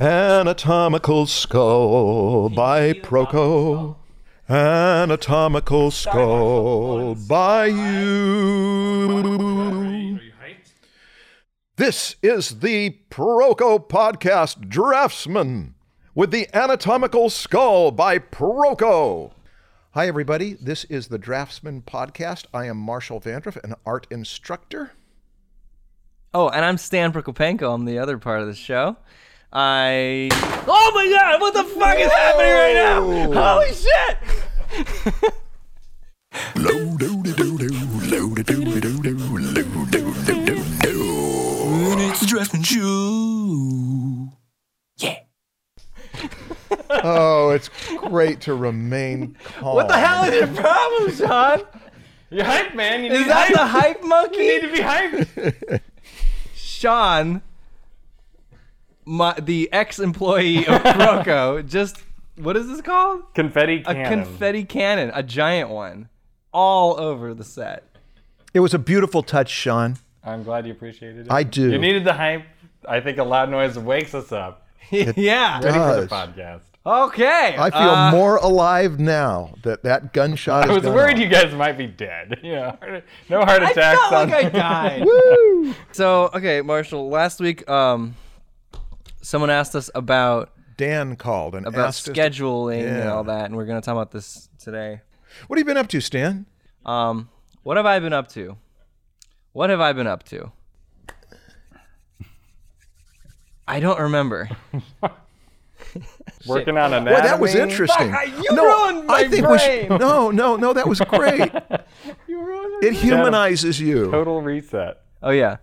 Anatomical Skull by Proko. Anatomical Skull by you. This is the Proko Podcast Draftsman with the Anatomical Skull by Proko. Hi, everybody. This is the Draftsman Podcast. I am Marshall Vandruff, an art instructor. Oh, and I'm Stan Prokopenko. I'm the other part of the show. I. Oh my god, what the fuck is happening right now? Holy shit! It's the Dressman Show. Yeah. Oh, it's great to remain calm. What the hell is your problem, Sean? You're hype, man. You Is need that hype. the hype You need to be hyped. Sean, my, the ex-employee of Proko, just what is this called? Confetti cannon. A confetti cannon, a giant one, all over the set. It was a beautiful touch, Sean. I'm glad you appreciated it. I do. You needed the hype. I think a loud noise wakes us up. yeah. Ready for the does. podcast. Okay. I feel uh, more alive now that that gunshot I is was gone worried off. you guys might be dead. Yeah, no heart I attacks. felt on like I died. Woo! So okay, Marshall. Last week, um, someone asked us about Dan called and about asked us. scheduling and all that, and we're gonna talk about this today. What have you been up to, Stan? Um, what have I been up to? What have I been up to? I don't remember. Working on anatomy. Well, that was interesting. Fuck, I- you ruined my I think we brain. should, no, no, no. That was great. You ruined It humanizes you. Total reset. Oh yeah.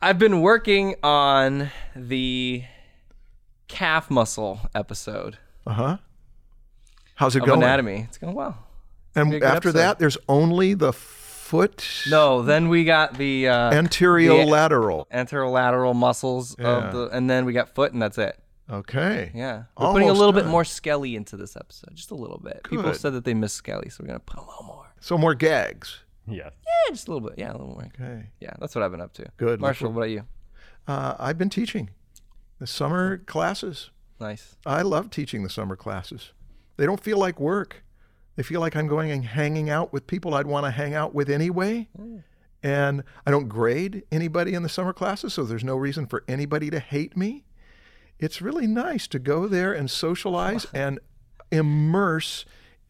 I've been working on the calf muscle episode Uh huh. How's it going? anatomy. It's going well. And be a good after that, there's only the foot No, then we got the uh, anterolateral muscles Yeah. of the, and then we got foot, and that's it. Okay. Yeah, we're putting a Almost little bit more skelly into this episode, just a little bit. People said that they miss skelly, so we're gonna put a little more. So more gags. Yes. Yeah, just a little bit. Yeah, a little more. Okay. Yeah, that's what I've been up to. Good. Marshall. What about you? Uh, I've been teaching the summer classes. Nice. I love teaching the summer classes. They don't feel like work. They feel like I'm going and hanging out with people I'd want to hang out with anyway. And I don't grade anybody in the summer classes, so there's no reason for anybody to hate me. It's really nice to go there and socialize and immerse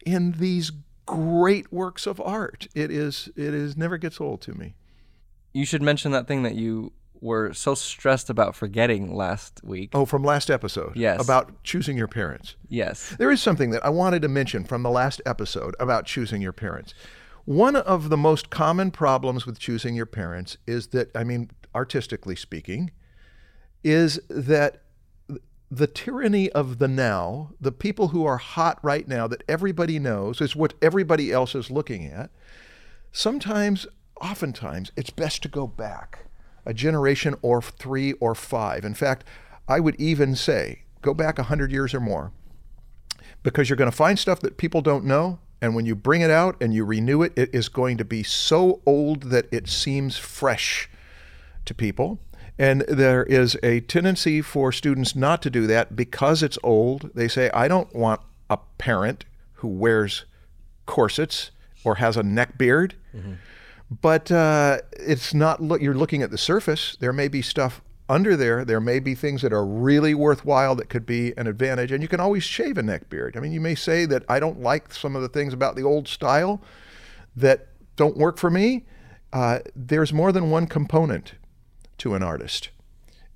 in these great works of art. It is it is never gets old to me. You should mention that thing that you were so stressed about forgetting last week. Oh, from last episode. Yes. About choosing your parents. Yes. There is something that I wanted to mention from the last episode about choosing your parents. One of the most common problems with choosing your parents is that, I mean, artistically speaking, is that the tyranny of the now, the people who are hot right now that everybody knows is what everybody else is looking at. Sometimes, oftentimes, it's best to go back a generation or three or five. In fact, I would even say go back a hundred years or more because you're going to find stuff that people don't know. And when you bring it out and you renew it, it is going to be so old that it seems fresh to people. And there is a tendency for students not to do that because it's old. They say, I don't want a parent who wears corsets or has a neck beard. But uh, it's not, look, you're looking at the surface. There may be stuff under there. There may be things that are really worthwhile that could be an advantage. And you can always shave a neck beard. I mean, you may say that I don't like some of the things about the old style that don't work for me. Uh, there's more than one component to an artist.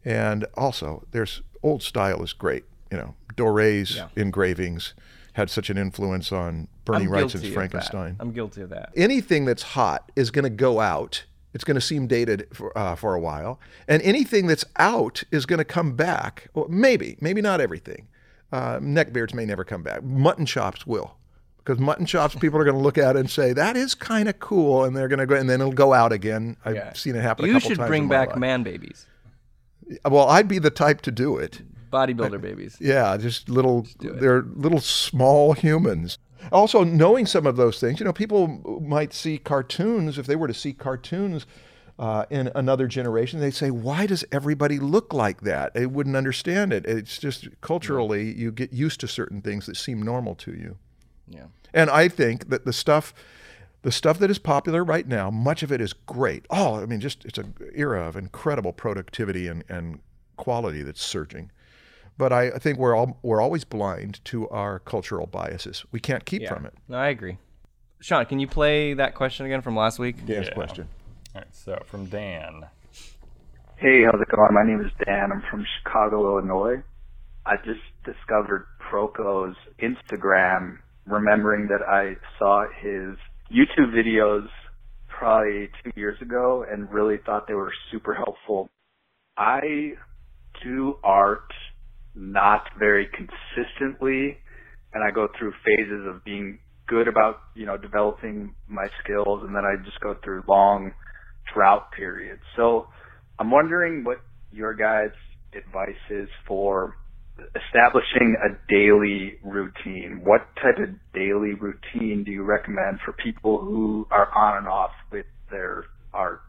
And also, there's old style is great. You know, Doré's engravings had such an influence on Bernie Wrightson's of that. Frankenstein. I'm guilty of that. Anything that's hot is going to go out. It's going to seem dated for, uh, for a while. And anything that's out is going to come back. Well, maybe, maybe not everything. Uh, neckbeards may never come back. Mutton chops will. Because mutton chops, people are going to look at it and say, that is kind of cool. And they're going to go, and then it'll go out again. I've Yeah. seen it happen a You couple should times. bring back life. man babies, Well, I'd be the type to do it. bodybuilder babies. Yeah, just little, it. they're little small humans. Also, knowing some of those things, you know, people might see cartoons, if they were to see cartoons uh, in another generation, they say, "Why does everybody look like that?" They wouldn't understand it. It's just culturally, you get used to certain things that seem normal to you. Yeah. And I think that the stuff, the stuff that is popular right now, much of it is great. Oh, I mean, just it's an era of incredible productivity and, and quality that's surging. But I, I think we're all we're always blind to our cultural biases. We can't keep from it. No, I agree. Sean, can you play that question again from last week? Dan's Yeah. question. All right, so from Dan. Hey, how's it going? My name is Dan. I'm from Chicago, Illinois. I just discovered Proko's Instagram, remembering that I saw his YouTube videos probably two years ago and really thought they were super helpful. I do art not very consistently, and I go through phases of being good about, you know, developing my skills, and then I just go through long drought periods. So I'm wondering what your guys' advice is for establishing a daily routine. What type of daily routine do you recommend for people who are on and off with their art?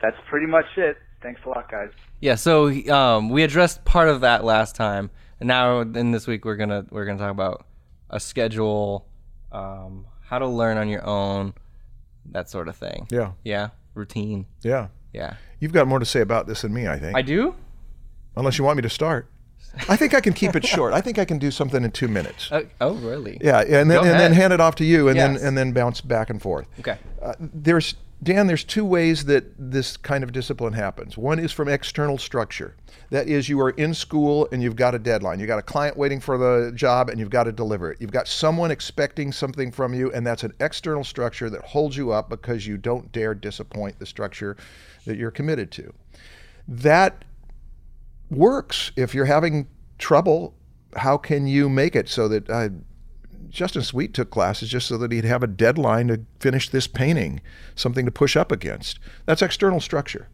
That's pretty much it. Thanks a lot, guys. Yeah, so um, we addressed part of that last time, and now in this week we're gonna we're gonna talk about a schedule, um, how to learn on your own, that sort of thing. Yeah, Yeah, routine. yeah. Yeah, You've got more to say about this than me, I think. I do. Unless you want me to start. I think I can keep it short. I think I can do something in two minutes. Uh, oh, really? Yeah, and then Go and then hand it off to you, and Yes. then and then bounce back and forth. Okay. Uh, there's Dan. There's two ways that this kind of discipline happens. One is from external structure. That is, you are in school and you've got a deadline. You've got a client waiting for the job, and you've got to deliver it. You've got someone expecting something from you, and that's an external structure that holds you up because you don't dare disappoint the structure that you're committed to. That works. If you're having trouble, how can you make it so that uh, Justin Sweet took classes just so that he'd have a deadline to finish this painting, something to push up against? That's external structure.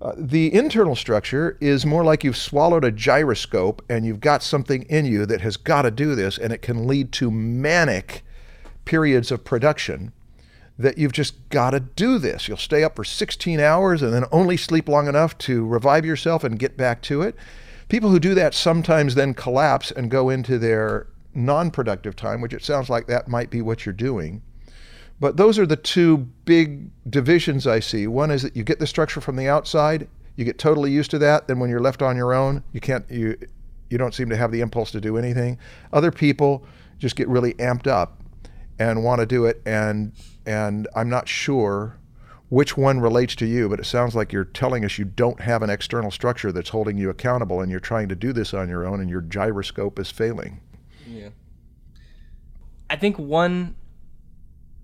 Uh, the internal structure is more like you've swallowed a gyroscope and you've got something in you that has got to do this, and it can lead to manic periods of production that you've just got to do this. You'll stay up for 16 hours and then only sleep long enough to revive yourself and get back to it. People who do that sometimes then collapse and go into their non productive time, which it sounds like that might be what you're doing. But those are the two big divisions I see. One is that you get the structure from the outside, you get totally used to that, then when you're left on your own, you can't you you don't seem to have the impulse to do anything. Other people just get really amped up and want to do it and and I'm not sure which one relates to you, but it sounds like you're telling us you don't have an external structure that's holding you accountable and you're trying to do this on your own and your gyroscope is failing. Yeah. I think one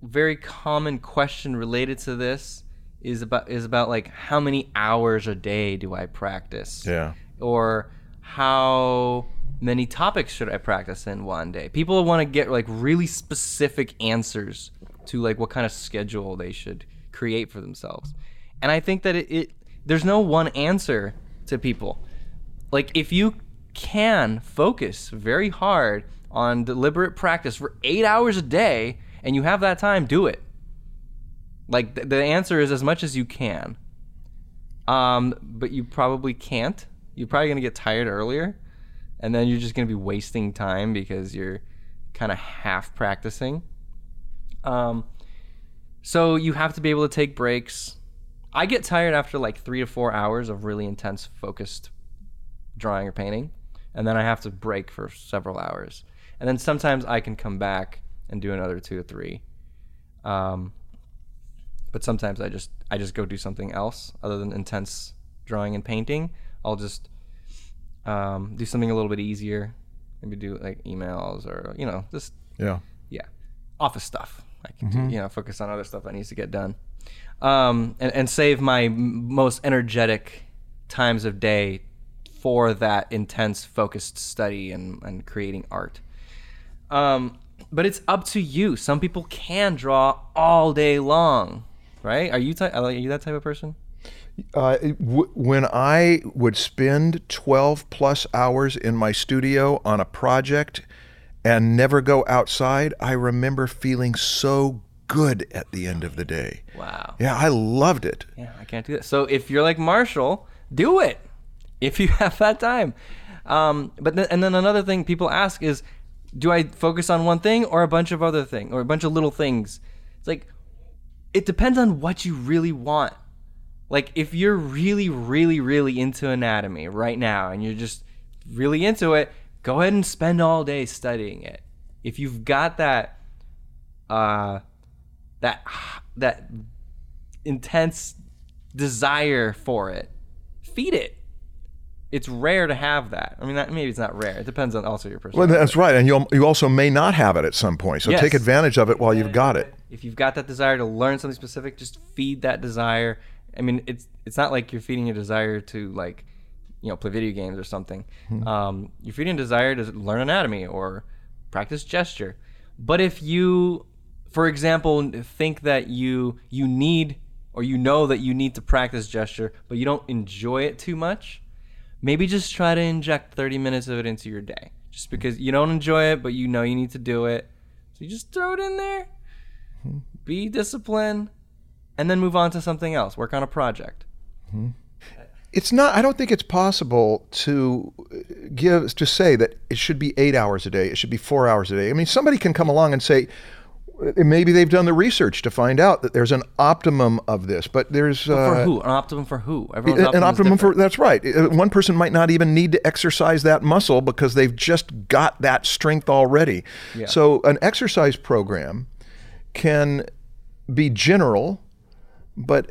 very common question related to this is about is about like how many hours a day do I practice? Yeah. Or how many topics should I practice in one day? People want to get like really specific answers to like what kind of schedule they should create for themselves. And I think that it, it there's no one answer to people. Like if you can focus very hard on deliberate practice for 8 hours a day and you have that time, do it. Like th- the answer is as much as you can. Um, but you probably can't. You're probably gonna get tired earlier, and then you're just gonna be wasting time because you're kind of half practicing. Um, so you have to be able to take breaks. I get tired after like three to four hours of really intense, focused drawing or painting, and then I have to break for several hours, and then sometimes I can come back and do another two or three. Um, but sometimes I just I just go do something else other than intense drawing and painting. I'll just um, do something a little bit easier, maybe do like emails or you know just Yeah. yeah office stuff. I can do, you know focus on other stuff that needs to get done, um, and and save my m- most energetic times of day for that intense focused study and and creating art. Um, but it's up to you. Some people can draw all day long, right? Are you ty- are you that type of person? Uh, w- when I would spend 12 plus hours in my studio on a project and never go outside, I remember feeling so good at the end of the day. Wow. Yeah, I loved it. Yeah, I can't do that. So if you're like Marshall, do it if you have that time. Um, but then, and then another thing people ask is, do I focus on one thing or a bunch of other things or a bunch of little things? It's like it depends on what you really want. Like if you're really, really, really into anatomy right now and you're just really into it, go ahead and spend all day studying it. If you've got that, uh, that that intense desire for it, feed it. It's rare to have that. I mean, that, maybe it's not rare. It depends on also your personality. Well, that's right, and you you also may not have it at some point. So Yes. take advantage of it while you've got it. if you've got that desire to learn something specific, just feed that desire. I mean, it's it's not like you're feeding your desire to like, you know, play video games or something. Hmm. Um, you're feeding a desire to learn anatomy or practice gesture. But if you, for example, think that you you need or you know that you need to practice gesture, but you don't enjoy it too much, maybe just try to inject 30 minutes of it into your day. Just hmm. because you don't enjoy it, but you know you need to do it. So you just throw it in there hmm. be disciplined, and then move on to something else. Work on a project. It's not. I don't think it's possible to give to say that it should be eight hours a day. It should be four hours a day. I mean, somebody can come along and say. Maybe they've done the research to find out that there's an optimum of this, but there's For uh, who? An optimum for who? Everyone's an optimum, optimum for that's right. Uh, One person might not even need to exercise that muscle because they've just got that strength already. Yeah. So an exercise program can be general, but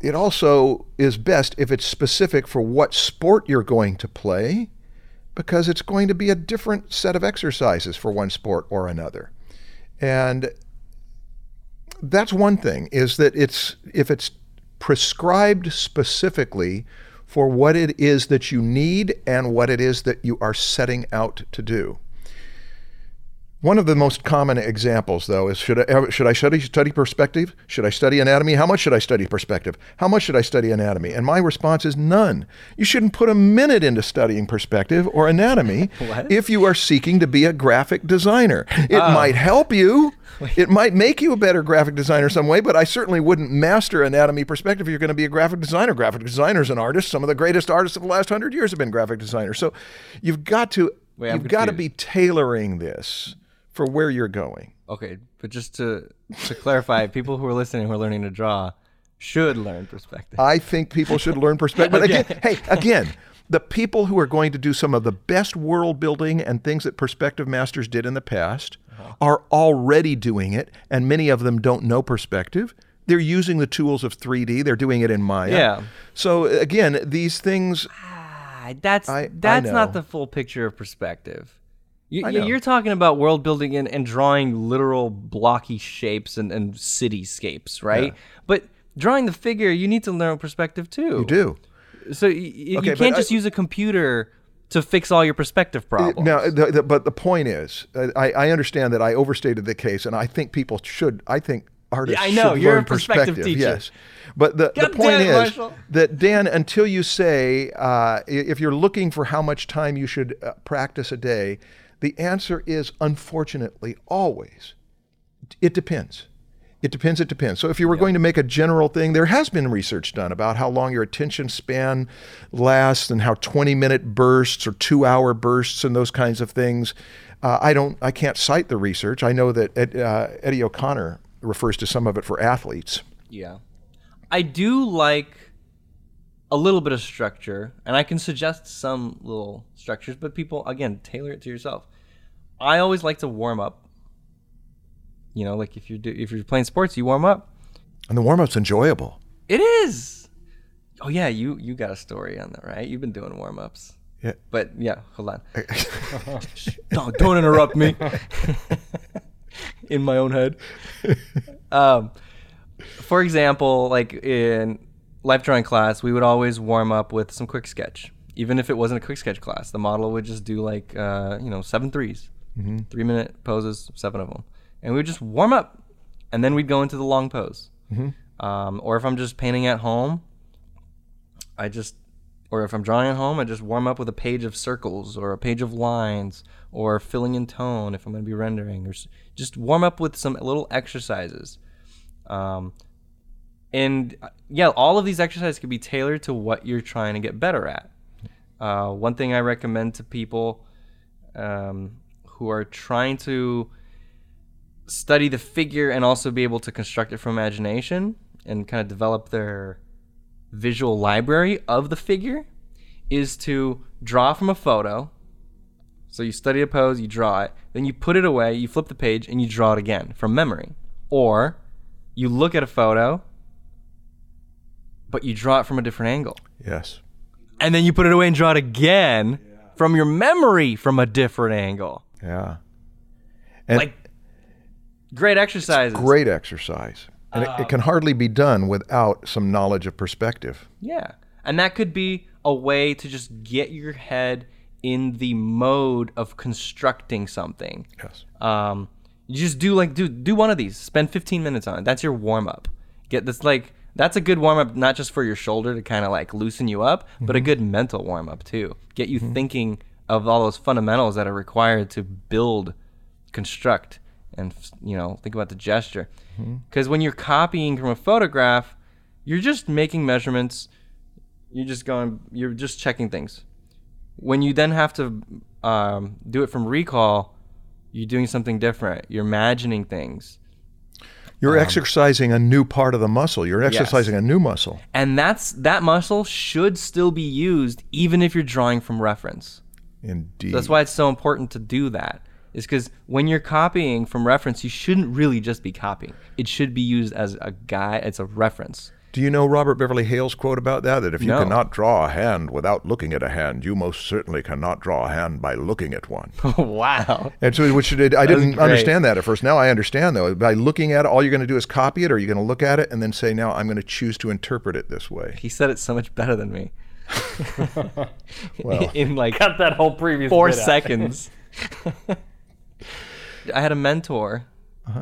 it also is best if it's specific for what sport you're going to play because it's going to be a different set of exercises for one sport or another. And that's one thing is that it's if it's prescribed specifically for what it is that you need and what it is that you are setting out to do. One of the most common examples, though, is should I should I study study perspective? Should I study anatomy? How much should I study perspective? How much should I study anatomy? And my response is none. You shouldn't put a minute into studying perspective or anatomy if you are seeking to be a graphic designer. It might help you. It might make you a better graphic designer some way, but I certainly wouldn't master anatomy perspective if you're going to be a graphic designer. Graphic designers and artists, some of the greatest artists of the last hundred years have been graphic designers. So you've got to Wait, you've got to be tailoring this for where you're going. Okay, but just to to clarify, people who are listening who are learning to draw should learn perspective. I think people should learn perspective. But again, hey, again, the people who are going to do some of the best world building and things that perspective masters did in the past Uh-huh. are already doing it, and many of them don't know perspective. They're using the tools of 3D. They're doing it in Maya. Yeah. So again, these things Ah, that's I- I that's not the full picture of perspective. You, I you- you're talking about world building and, and drawing literal blocky shapes and, and cityscapes, right? But drawing the figure, you need to learn perspective too. you do. So y- y- Okay, you can't I- just use a computer to fix all your perspective problems. Now, the, the, but the point is, uh, I, I understand that I overstated the case, and I think people should. I think artists Yeah, I know, should you're a learn perspective teacher. Yes, but the, the point it, is Marshall. that Dan, until you say uh, if you're looking for how much time you should uh, practice a day, the answer is unfortunately always it depends. It depends. It depends. So if you were going to make a general thing, there has been research done about how long your attention span lasts and how 20 minute bursts or two hour bursts and those kinds of things. Uh, I don't. I can't cite the research. I know that Ed, uh, Eddie O'Connor refers to some of it for athletes. Yeah. I do like a little bit of structure, and I can suggest some little structures, but people, again, tailor it to yourself. I always like to warm up. You know, like if you do, if you're playing sports, you warm up. And the warm up's enjoyable. It is. Oh yeah, you you got a story on that, right? You've been doing warm ups. Yeah. But yeah, hold on. don't, don't interrupt me. in my own head. Um, for example, like in life drawing class, we would always warm up with some quick sketch. Even if it wasn't a quick sketch class, the model would just do like uh, you know seven threes, three minute poses, seven of them, and we would just warm up, and then we'd go into the long pose. Um, or if I'm just painting at home, I just, or if I'm drawing at home, I just warm up with a page of circles or a page of lines or filling in tone if I'm going to be rendering, or s- just warm up with some little exercises. Um, and uh, yeah, all of these exercises can be tailored to what you're trying to get better at. Uh, one thing I recommend to people um, who are trying to study the figure and also be able to construct it from imagination and kind of develop their visual library of the figure is to draw from a photo. So you study a pose, you draw it, then you put it away, you flip the page, and you draw it again from memory. Or you look at a photo, but you draw it from a different angle. Yes. And then you put it away and draw it again from your memory from a different angle. Yeah. And Like great exercises. great exercise. And it, Uh, it can hardly be done without some knowledge of perspective. Yeah. And that could be a way to just get your head in the mode of constructing something. Yes. Um, you just do like do do one of these. Spend 15 minutes on it. That's your warm up. Get this like that's a good warm up not just for your shoulder to kind of like loosen you up, but a good mental warm up too. Get you thinking of all those fundamentals that are required to build, construct, and you know think about the gesture. Because when you're copying from a photograph, you're just making measurements. You're just going. You're just checking things. When you then have to um, do it from recall, you're doing something different. You're imagining things. You're exercising a new part of the muscle. You're exercising a new muscle. And that's that muscle should still be used even if you're drawing from reference. Indeed. That's why it's so important to do that. Is because when you're copying from reference, you shouldn't really just be copying. It should be used as a guide. It's a reference. Do you know Robert Beverly Hale's quote about that? That if you No. cannot draw a hand without looking at a hand, you most certainly cannot draw a hand by looking at one. wow. And so, which did, I didn't understand that at first. Now I understand though. By looking at it, all you're going to do is copy it, or you're going to look at it and then say, "Now I'm going to choose to interpret it this way." He said it so much better than me. Well, In like Cut that whole previous four bit out. seconds. I had a mentor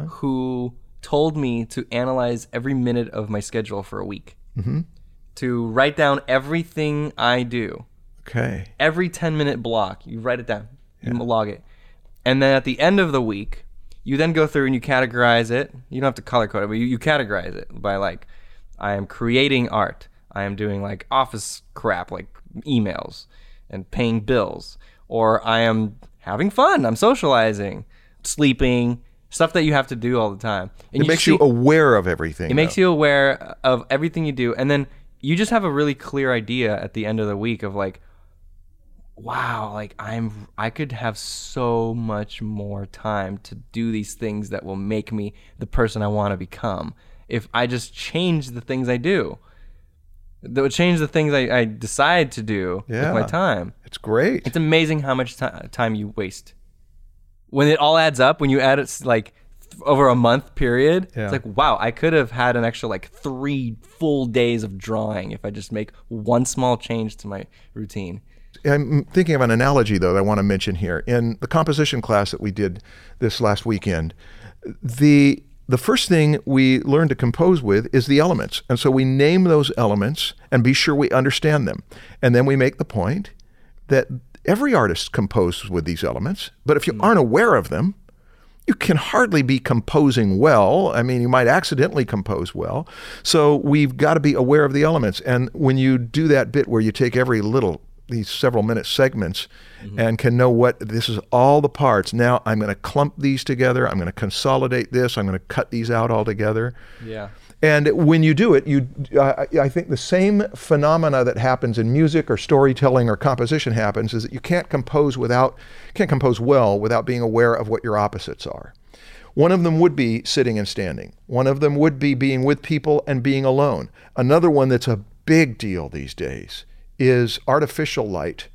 who told me to analyze every minute of my schedule for a week. Mm-hmm. To write down everything I do, okay. every 10 minute block, you write it down, you log it. And then at the end of the week, you then go through and you categorize it. You don't have to color code it, but you, you categorize it by like, I am creating art. I am doing like office crap, like emails and paying bills. Or I am having fun. I'm socializing, sleeping, stuff that you have to do all the time. And It makes you aware of everything. it makes you aware of everything you do, and then you just have a really clear idea at the end of the week of like, wow, like I'm, I could have so much more time to do these things that will make me the person I want to become if I just change the things I do. That would change the things I, I decide to do with my time. It's great. It's amazing how much ti time you waste. When it all adds up, when you add it like th- over a month period, Yeah. it's like, wow, I could have had an extra like three full days of drawing if I just make one small change to my routine. I'm thinking of an analogy though that I want to mention here. In the composition class that we did this last weekend, the the first thing we learn to compose with is the elements. And so we name those elements and be sure we understand them. And then we make the point that every artist composes with these elements, but if you mm. aren't aware of them, you can hardly be composing well. I mean, you might accidentally compose well. So we've got to be aware of the elements. And when you do that bit where you take every little, these several minute segments and can know what this is all the parts. Now I'm going to clump these together. I'm going to consolidate this. I'm going to cut these out altogether. Yeah. And when you do it, you, uh, I think the same phenomena that happens in music or storytelling or composition happens is that you can't compose without, can't compose well without being aware of what your opposites are. One of them would be sitting and standing. One of them would be being with people and being alone. Another one that's a big deal these days is artificial light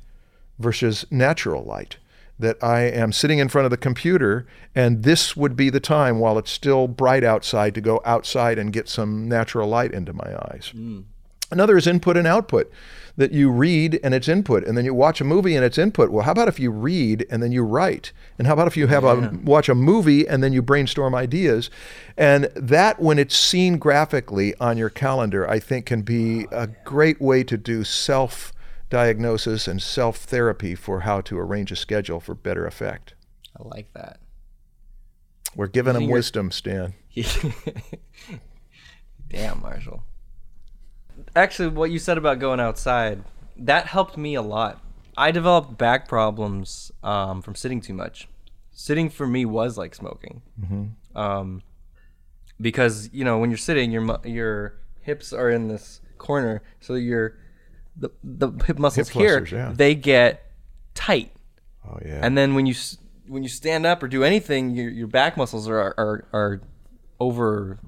versus natural light. That I am sitting in front of the computer, and this would be the time while it's still bright outside to go outside and get some natural light into my eyes. Mm. Another is input and output. That you read and it's input, and then you watch a movie and it's input. Well, how about if you read and then you write? And how about if you have a watch a movie and then you brainstorm ideas? And that, when it's seen graphically on your calendar, I think can be oh, a great way to do self diagnosis and self therapy for how to arrange a schedule for better effect. I like that. We're giving them wisdom, Stan. Damn, Marshall. Actually, what you said about going outside, that helped me a lot. I developed back problems um, from sitting too much. Sitting for me was like smoking. Um, because, you know, when you're sitting, your your hips are in this corner, so your the, the hip muscles here, flexors, yeah. they get tight. Oh yeah. And then when you when you stand up or do anything, your your back muscles are are are over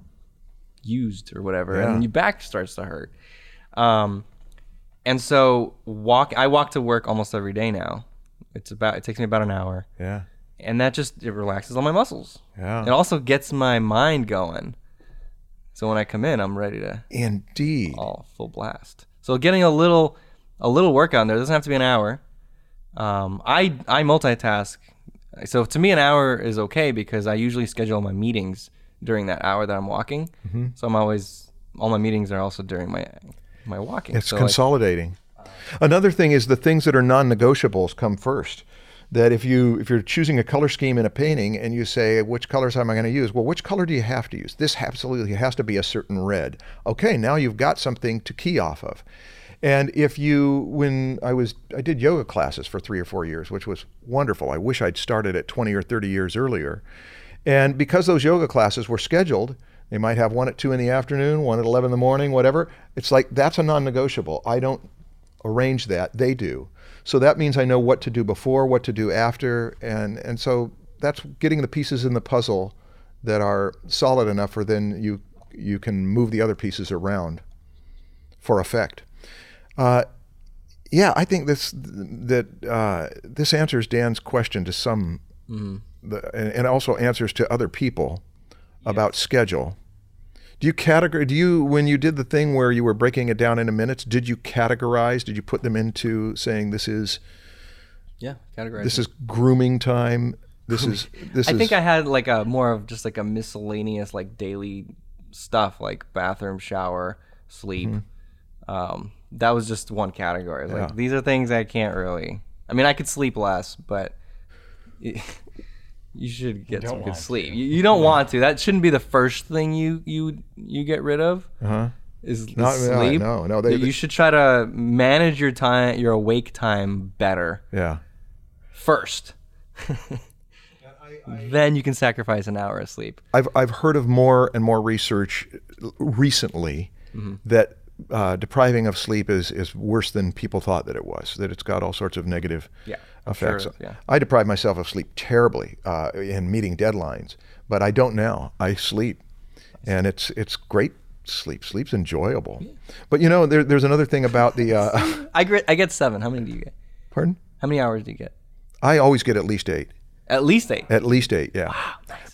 used or whatever, Yeah. and your back starts to hurt. Um, and so walk. I walk to work almost every day now. It's about it takes me about an hour, yeah. and that just it relaxes all my muscles. Yeah. It also gets my mind going. So when I come in, I'm ready to Indeed. all full blast. So getting a little a little workout in there doesn't have to be an hour. Um, I I multitask, so to me an hour is okay because I usually schedule my meetings during that hour that I'm walking. Mm-hmm. So I'm always all my meetings are also during my my walking. It's so consolidating. Another thing is the things that are non-negotiables come first. That if you if you're choosing a color scheme in a painting and you say which colors am I going to use? Well, which color do you have to use? This absolutely has to be a certain red. Okay, now you've got something to key off of. And if you when I was I did yoga classes for 3 or 4 years, which was wonderful. I wish I'd started at 20 or 30 years earlier. And because those yoga classes were scheduled, they might have one at 2 in the afternoon, one at 11 in the morning, whatever. It's like that's a non-negotiable. I don't arrange that. They do. So that means i know what to do before what to do after and and so that's getting the pieces in the puzzle that are solid enough for then you you can move the other pieces around for effect. Uh, yeah i think this that uh, this answers dan's question to some the, and, and also answers to other people about schedule do you categorize? Do you, when you did the thing where you were breaking it down into minutes, did you categorize? Did you put them into saying this is yeah, categorize. this is grooming time? This is this I is. think I had like a more of just like a miscellaneous like daily stuff like bathroom, shower, sleep. Um, that was just one category. Like Yeah. these are things I can't really. I mean, I could sleep less, but you should get some good sleep. You, you don't want to. That shouldn't be the first thing you you you get rid of. Uh-huh. Is Not- no, sleep? no, no, they- you should try to manage your time, your awake time better yeah. first. then you can sacrifice an hour of sleep. I've I've heard of more and more research recently Mm-hmm. that uh, depriving of sleep is is worse than people thought that it was. That it's got all sorts of negative Yeah, effects. sure, yeah. I deprive myself of sleep terribly uh, in meeting deadlines, but I don't now. I sleep, and it's it's great sleep. Sleep's enjoyable. But you know, there, there's another thing about the. Uh, I get I get seven. How many do you get? pardon? How many hours do you get? I always get at least eight. At least eight. At least eight, yeah.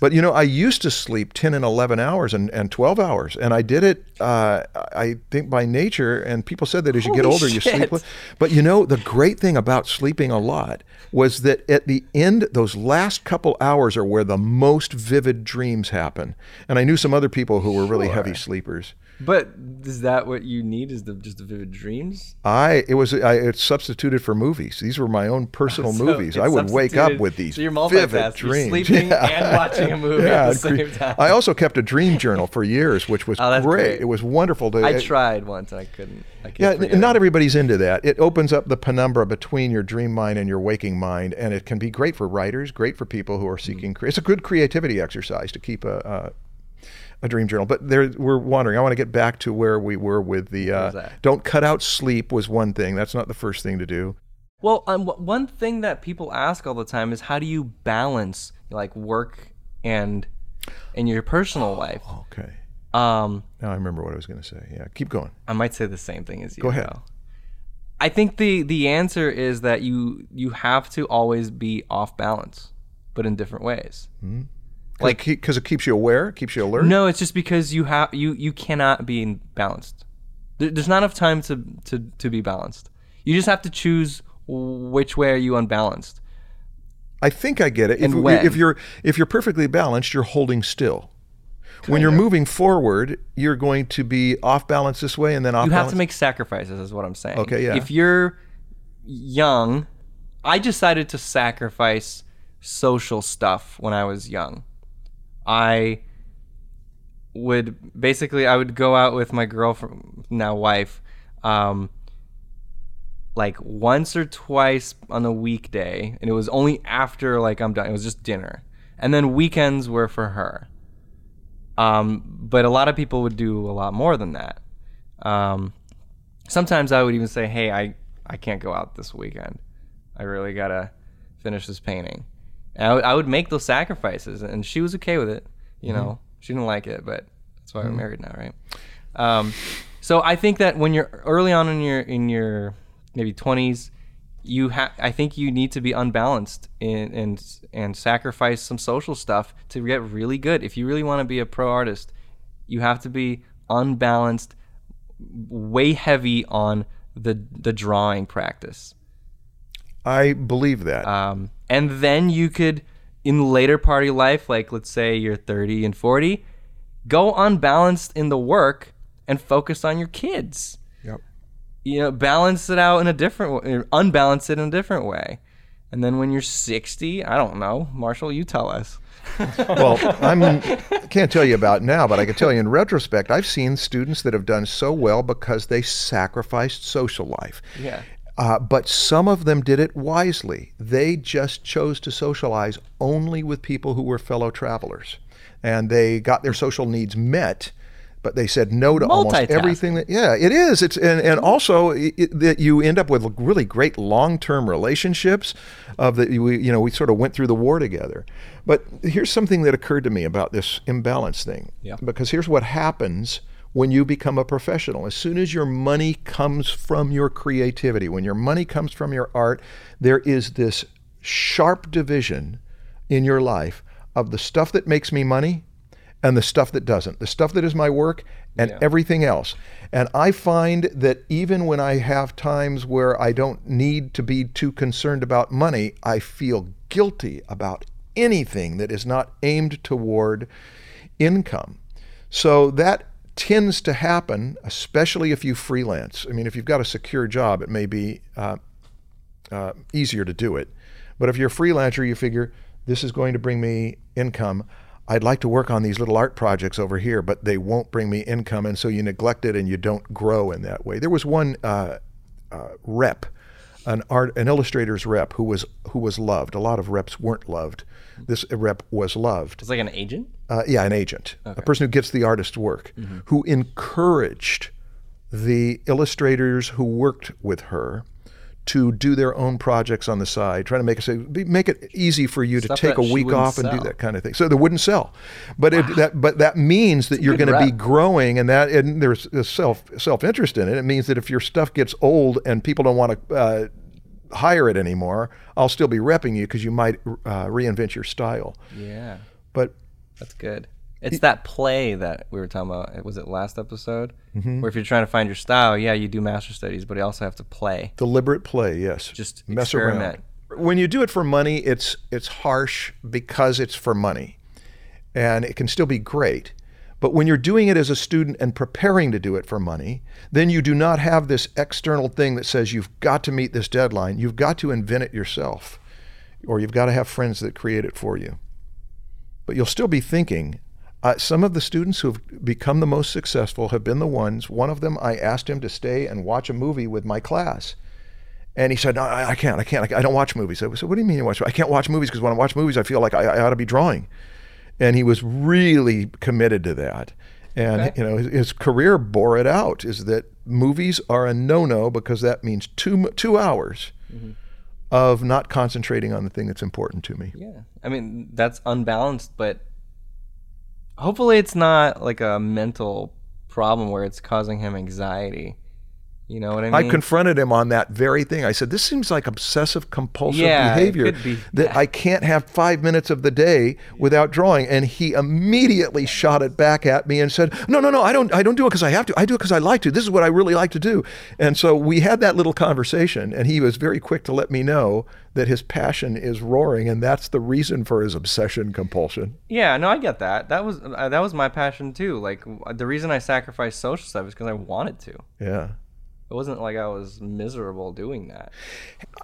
But you know, I used to sleep 10 and 11 hours and, and 12 hours. And I did it, uh, I think, by nature. And people said that as you get Holy older, you sleep less. But you know, the great thing about sleeping a lot was that at the end, those last couple hours are where the most vivid dreams happen. And I knew some other people who were really heavy sleepers. But is that what you need? Is the just the vivid dreams? I it was I it's substituted for movies. These were my own personal So movies. I would wake up with these so you're vivid multitasking. You're dreams. sleeping and watching a movie at the same time. I also kept a dream journal for years, which was Oh, great. great. It was wonderful to. I it- tried once and I couldn't. I Yeah, forgetting. not everybody's into that. It opens up the penumbra between your dream mind and your waking mind, and it can be great for writers, great for people who are seeking. Mm. cre- It's a good creativity exercise to keep a. a dream journal, but there we're wandering. I want to get back to where we were with the uh, don't cut out sleep was one thing. That's not the first thing to do. Well, um, one thing that people ask all the time is how do you balance like work and and your personal life? Okay, Um, now I remember what I was going to say. Yeah, keep going. I might say the same thing as you. Go ahead. I think the the answer is that you you have to always be off balance, but in different ways. Like because it keeps you aware, keeps you alert. No, it's just because you have you you cannot be balanced. There, there's not enough time to, to to be balanced. You just have to choose which way are you unbalanced. I think I get it. If, And you- when? if you're if you're perfectly balanced, you're holding still. when you're moving forward, you're going to be off balance this way and then off You have balance. to make sacrifices, is what I'm saying. Okay, yeah. If you're young, I decided to sacrifice social stuff when I was young. I would basically I would go out with my girlfriend, now wife, um, like once or twice on a weekday, and it was only after like I'm done. It was just dinner, and then weekends were for her. Um, but a lot of people would do a lot more than that. Um, sometimes I would even say, "Hey, I I can't go out this weekend. I really gotta finish this painting." And I, would- make those sacrifices, and she was okay with it. You know, she didn't like it, but that's why we're married now, right? Um, so I think that when you're early on in your in your maybe 20s, you have I think you need to be unbalanced in, and and sacrifice some social stuff to get really good. If you really want to be a pro artist, you have to be unbalanced, way heavy on the the drawing practice. I believe that. Um, and then you could, in later part of your life, like let's say you're 30 and 40, go unbalanced in the work and focus on your kids. Yep. You know, balance it out in a different way, unbalance it in a different way. And then when you're 60, I don't know, Marshall, you tell us. well, I'm I can't tell you about now, but I can tell you in retrospect, I've seen students that have done so well because they sacrificed social life. Yeah. Uh, but some of them did it wisely. They just chose to socialize only with people who were fellow travelers, and they got their social needs met. But they said no to almost everything that. Yeah, it is. It's and, and also it, that you end up with really great long-term relationships. Of that we you know we sort of went through the war together. But here's something that occurred to me about this imbalance thing. Yeah. Because here's what happens when you become a professional. As soon as your money comes from your creativity, when your money comes from your art, there is this sharp division in your life of the stuff that makes me money and the stuff that doesn't, the stuff that is my work and everything else. And I find that even when I have times where I don't need to be too concerned about money, I feel guilty about anything that is not aimed toward income. So that tends to happen, especially if you freelance. I mean, if you've got a secure job, it may be uh, uh, easier to do it. But if you're a freelancer, you figure this is going to bring me income. I'd like to work on these little art projects over here, but they won't bring me income, and so you neglect it and you don't grow in that way. There was one uh, uh, rep, an art, an illustrator's rep who was who was loved. A lot of reps weren't loved. This rep was loved It's like an agent? uh, yeah, an agent, a person who gets the artist's work, who encouraged the illustrators who worked with her to do their own projects on the side, trying to make it make it easy for you Stuff to take a week off and do that kind of thing. So they wouldn't sell, but it, that but that means that you're going to be growing, and that and there's a self self interest in it. It means that if your stuff gets old and people don't want to. Uh, hire it anymore i'll still be repping you because you might uh, reinvent your style Yeah. but That's good. It's that play that we were talking about. Was it last episode? Mm-hmm. Where if you're trying to find your style, yeah, you do master studies, but you also have to play. Deliberate play, yes. Just mess experiment. around. When you do it for money, it's it's harsh because it's for money, and it can still be great. But when you're doing it as a student and preparing to do it for money, then you do not have this external thing that says you've got to meet this deadline. You've got to invent it yourself, or you've got to have friends that create it for you. But you'll still be thinking. Uh, some of the students who've become the most successful have been the ones. One of them, I asked him to stay and watch a movie with my class. And he said, "No, I, I can't. I can't. I don't watch movies." I said, "What do you mean you watch? I can't watch movies because when I watch movies, I feel like I, I ought to be drawing." And he was really committed to that. And you know, his, his career bore it out. Is that movies are a no-no because that means two two hours of not concentrating on the thing that's important to me. Yeah. I mean, that's unbalanced, but hopefully it's not like a mental problem where it's causing him anxiety. You know what I mean? I confronted him on that very thing. I said, "This seems like obsessive compulsive Yeah, it behavior could be. that I can't have five minutes of the day without drawing." And he immediately shot it back at me and said, "No, no, no, I don't. I don't do it because I have to. I do it because I like to. This is what I really like to do." And so we had that little conversation, and he was very quick to let me know that his passion is roaring, and that's the reason for his obsession compulsion. Yeah, no, I get that. That was uh, that was my passion too. Like the reason I sacrificed social stuff is because I wanted to. Yeah. It wasn't like I was miserable doing that.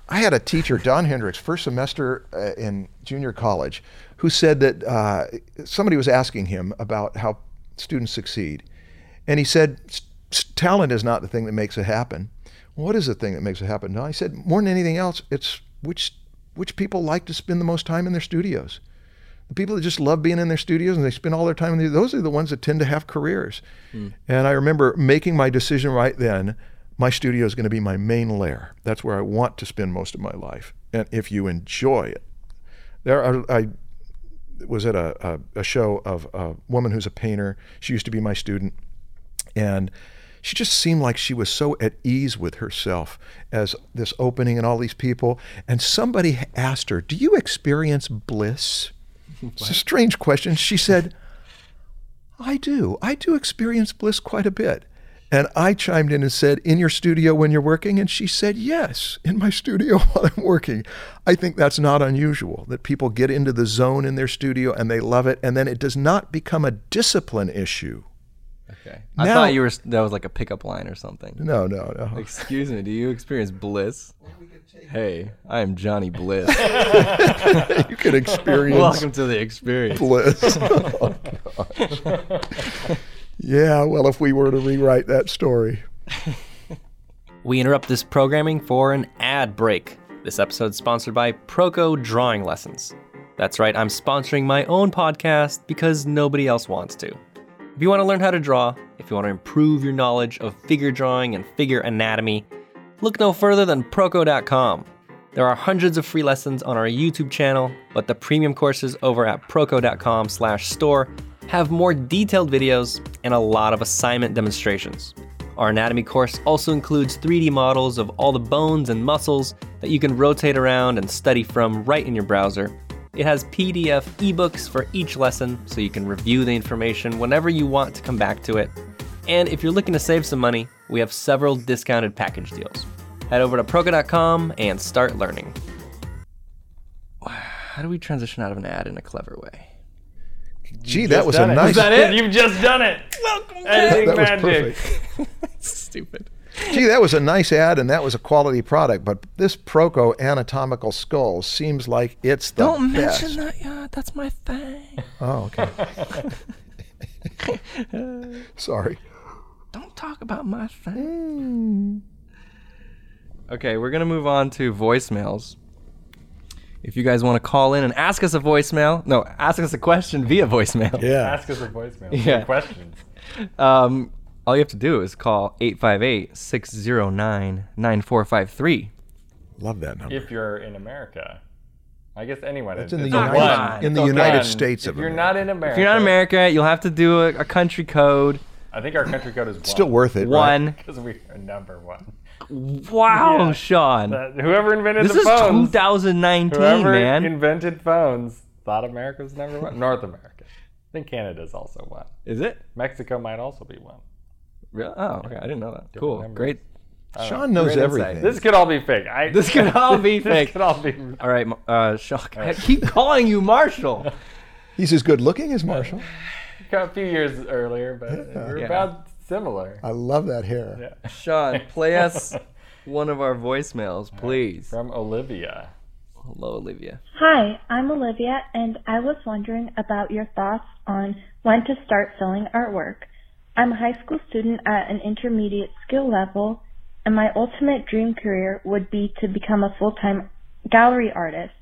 I had a teacher, Don Hendricks, first semester uh, in junior college, who said that uh, somebody was asking him about how students succeed. And he said, "S- s- talent is not the thing that makes it happen. What is the thing that makes it happen? No, I said, more than anything else, it's which which people like to spend the most time in their studios. The people that just love being in their studios and they spend all their time in there, those are the ones that tend to have careers. And I remember making my decision right then. My studio is going to be my main lair. That's where I want to spend most of my life. And if you enjoy it, there are, I was at a, a, a show of a woman who's a painter. She used to be my student, and she just seemed like she was so at ease with herself as this opening and all these people. And somebody asked her, "Do you experience bliss?" It's a strange question. She said, "I do. I do experience bliss quite a bit." And I chimed in and said, In your studio when you're working? And she said, Yes, in my studio while I'm working. I think that's not unusual that people get into the zone in their studio and they love it. And then it does not become a discipline issue. Okay. I Now- thought you were that was like a pickup line or something. No, no, no. Excuse me, do you experience bliss? Hey, I am Johnny Bliss. You can experience Welcome to the experience. bliss. Oh, gosh. Yeah, well, if we were to rewrite that story. We interrupt this programming for an ad break. This episode's sponsored by Proko Drawing Lessons. That's right, I'm sponsoring my own podcast because nobody else wants to. If you want to learn how to draw, if you want to improve your knowledge of figure drawing and figure anatomy, look no further than Proko.com. There are hundreds of free lessons on our YouTube channel, but the premium courses over at Proko.com slash store have more detailed videos and a lot of assignment demonstrations. Our anatomy course also includes 3D models of all the bones and muscles that you can rotate around and study from right in your browser. It has PDF ebooks for each lesson so you can review the information whenever you want to come back to it. And if you're looking to save some money, we have several discounted package deals. Head over to Proko.com and start learning. How do we transition out of an ad in a clever way? Gee, that was a it. nice. Is that it? You've just done it. Welcome Editing That was magic. perfect. Stupid. Gee, that was a nice ad and that was a quality product, but this Proko anatomical skull seems like it's the Don't best. mention that. Yeah, that's my thing. Oh, okay. Sorry. Don't talk about my thing. Mm. Okay, we're gonna move on to voicemails. If you guys want to call in and ask us a voicemail, no, ask us a question via voicemail. Yeah. Ask us a voicemail. Yeah. Yeah. Questions. Um, all you have to do is call 858-609-9453. Love that number. If you're in America. I guess anyone. That's in the it's United- one. in the It's United one. States of If you're America. not in America. If you're not in America, you'll have to do a, a country code. I think our country code is one. Still worth it. One. Because we are number one. Wow, Yeah. Sean. That- whoever invented this the is phones. 2019, Whoever man. invented phones thought America was number one. North America. I think Canada's also one. is it? Mexico might also be one. Real? Oh, okay. I didn't know that. Cool. numbers. Great. Sean knows Great insight. everything. This could all be fake. I, This could all be this fake. could all be. All right, Ma- uh, Sean. I keep calling you Marshall. He's as good looking as Marshall. A few years earlier, but we're Yeah. about similar. I love that hair. Yeah. Sean, play us one of our voicemails, please. From Olivia. Hello, Olivia. Hi, I'm Olivia, and I was wondering about your thoughts on when to start selling artwork. I'm a high school student at an intermediate skill level, and my ultimate dream career would be to become a full-time gallery artist.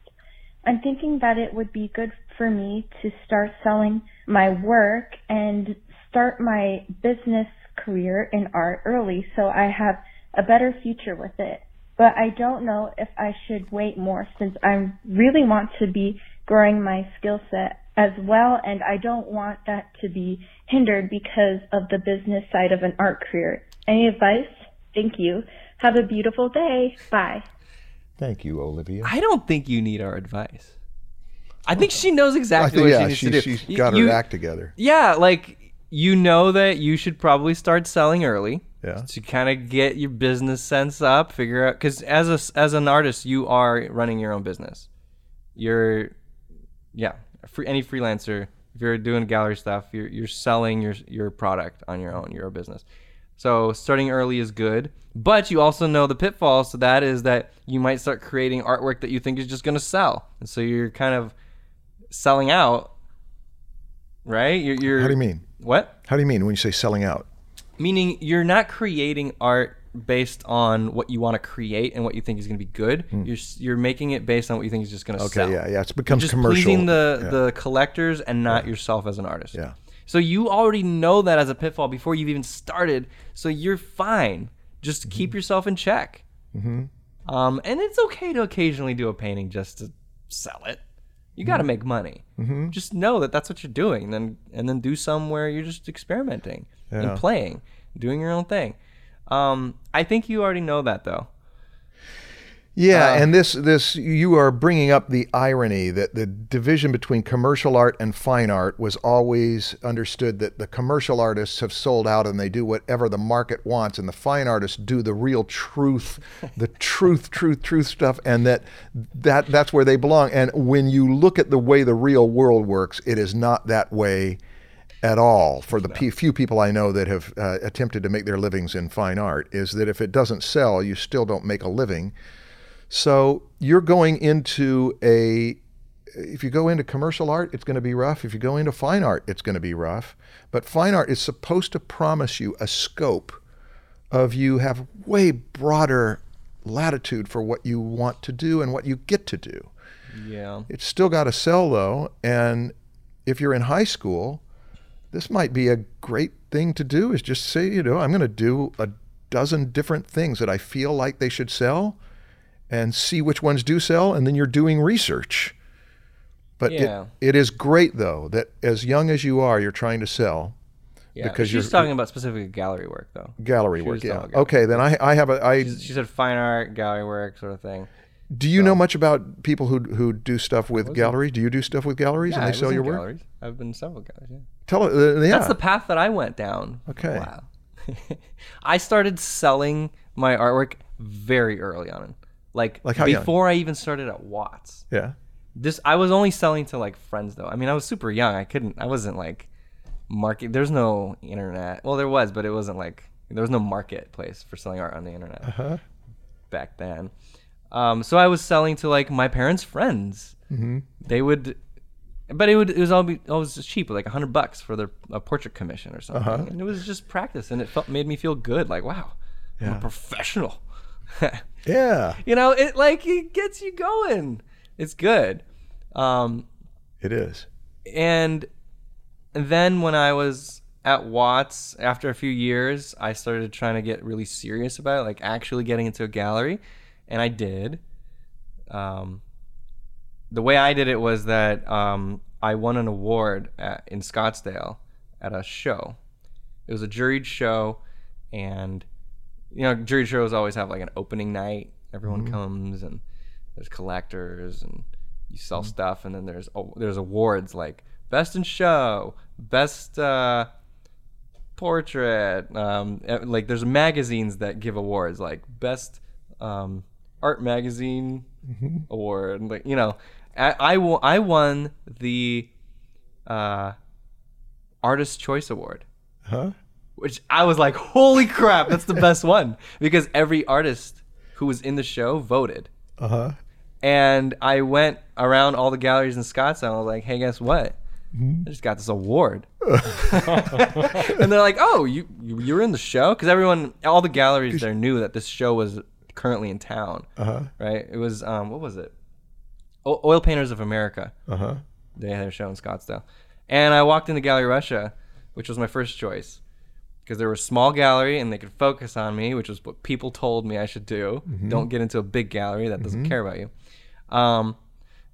I'm thinking that it would be good for me to start selling my work and start my business career in art early so I have a better future with it. But I don't know if I should wait more since I really want to be growing my skill set as well and I don't want that to be hindered because of the business side of an art career. Any advice? Thank you. Have a beautiful day. Bye. Thank you, Olivia. I don't think you need our advice. I think she knows I exactly think, what yeah, she needs she, to do. she's Y- got her you- act together. Yeah, like you know that you should probably start selling early. Yeah. To kind of get your business sense up, figure out because as a as an artist, you are running your own business. You're, yeah, free, any freelancer. If you're doing gallery stuff, you're you're selling your your product on your own. You're a business. So starting early is good, but you also know the pitfalls to that is that you might start creating artwork that you think is just going to sell, and so you're kind of selling out right? You're, you're How do you mean? What? How do you mean when you say selling out? Meaning you're not creating art based on what you want to create and what you think is going to be good. You're you're making it based on what you think is just going to. Okay, sell. yeah, yeah. It You're becomes just commercial. pleasing the Yeah. the collectors and not yourself as an artist. Yeah. So you already know that as a pitfall before you've even started. So you're fine. Just Mm-hmm. keep yourself in check. Mm-hmm. Um, and it's okay to occasionally do a painting just to sell it. You got to make money. Mm-hmm. Just know that that's what you're doing. And then and then do some where you're just experimenting Yeah. and playing, doing your own thing. Um, I think you already know that though. Yeah, Uh, and this this you are bringing up the irony that the division between commercial art and fine art was always understood that the commercial artists have sold out and they do whatever the market wants and the fine artists do the real truth, the truth, truth, truth stuff and that that that's where they belong. And when you look at the way the real world works, it is not that way at all for the pe- few people I know that have uh, attempted to make their livings in fine art is that if it doesn't sell, you still don't make a living. So you're going into a if you go into commercial art, it's going to be rough. If you go into fine art, it's going to be rough. But fine art is supposed to promise you a scope of you have way broader latitude for what you want to do and what you get to do. Yeah. It's still got to sell though, and if you're in high school, this might be a great thing to do is just say, you know, I'm going to do a dozen different things that I feel like they should sell and see which ones do sell and then you're doing research. But Yeah. it, it is great though that as young as you are, you're trying to sell Yeah. Because she's you're- talking about specific gallery work though. gallery She work. Yeah. about Okay, then I I have a I She she said fine art, gallery work, sort of thing. do you know much about people who who do stuff with galleries? Do you do stuff with galleries and they sell your work? galleries. I've been several galleries. Yeah. Tell. Uh, yeah. That's the path that I went down. Okay. Wow. I started selling my artwork very early on. Like, Like how young? before I even started at Watts. yeah. This I was only selling to like friends though. I mean, I was super young. I couldn't I wasn't like market there's no internet. Well, there was, but it wasn't like there was no marketplace for selling art on the internet Uh-huh. back then. Um, so I was selling to like my parents' friends. Mm-hmm. They would, but it would it was all be always just cheap, like a hundred bucks for their a portrait commission or something, Uh-huh. and it was just practice, and it felt made me feel good, like wow, I'm a professional. Yeah. you know, it like it gets you going. It's good. Um, It is. and then when I was at Watts, after a few years, I started trying to get really serious about it, like actually getting into a gallery, and I did. Um, the way I did it was that um, I won an award at, in Scottsdale at a show. It was a juried show, and you know, juried shows always have like an opening night. Everyone comes, and there's collectors, and you sell stuff, and then there's oh, there's awards like best in show, best uh, portrait. Um, like there's magazines that give awards, like best um, art magazine award. Like you know, I I, I won the uh, artist choice award Huh? Which I was like, holy crap, that's the best one because every artist who was in the show voted. Uh huh. And I went around all the galleries in Scottsdale. And I was like, hey, guess what? I just got this award. and they're like, oh, you you you were in the show because everyone, all the galleries there knew that this show was currently in town. Uh huh. Right? It was um, what was it? O- Oil Painters of America. Uh huh. They had their show in Scottsdale. And I walked into Gallery Russia, which was my first choice. Because there was a small gallery and they could focus on me, which was what people told me I should do. Don't get into a big gallery that doesn't care about you. Um,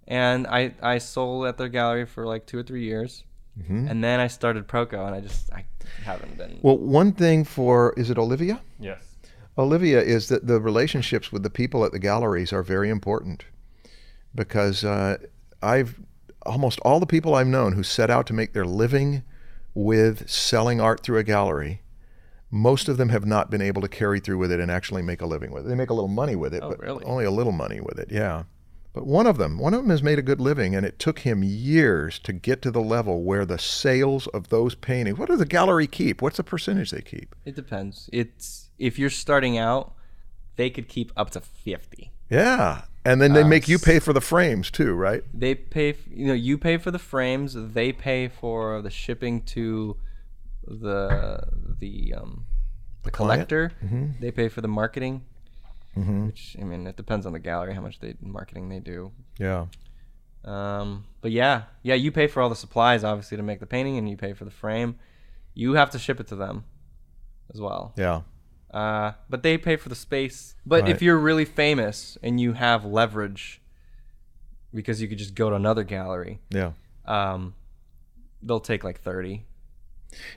and I, I sold at their gallery for like two or three years. And then I started Proko and I just I haven't been. Well, one thing for is it Olivia? Yes. Olivia is that the relationships with the people at the galleries are very important because uh, I've almost all the people I've known who set out to make their living with selling art through a gallery. Most of them have not been able to carry through with it and actually make a living with it. They make a little money with it, Oh, but really? only a little money with it. Yeah. But one of them, one of them has made a good living, and it took him years to get to the level where the sales of those paintings. What does the gallery keep? What's the percentage they keep? It depends. It's if you're starting out, they could keep up to fifty. Yeah, And then they Uh, make you pay for the frames too, right? They pay, you know, you pay for the frames. They pay for the shipping to the the um, the client? collector. They pay for the marketing. Which I mean, it depends on the gallery how much they marketing they do. Yeah. Um, but yeah, yeah, you pay for all the supplies obviously to make the painting, and you pay for the frame. You have to ship it to them as well. Yeah. Uh, but they pay for the space. But Right. if you're really famous and you have leverage, because you could just go to another gallery, Yeah. um, they'll take like thirty.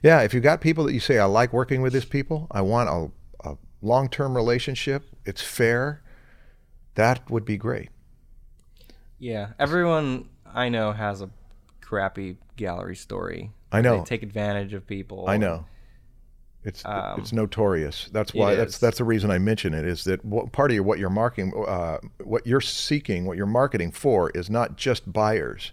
Yeah, if you've got people that you say, I like working with these people, I want a, a long term relationship, it's fair, that would be great. Yeah, everyone I know has a crappy gallery story. I know. They take advantage of people. I know. It's Um, it's notorious. That's why that's is. that's the reason I mention it is that what, part of your, what you're marketing, uh, what you're seeking, what you're marketing for is not just buyers,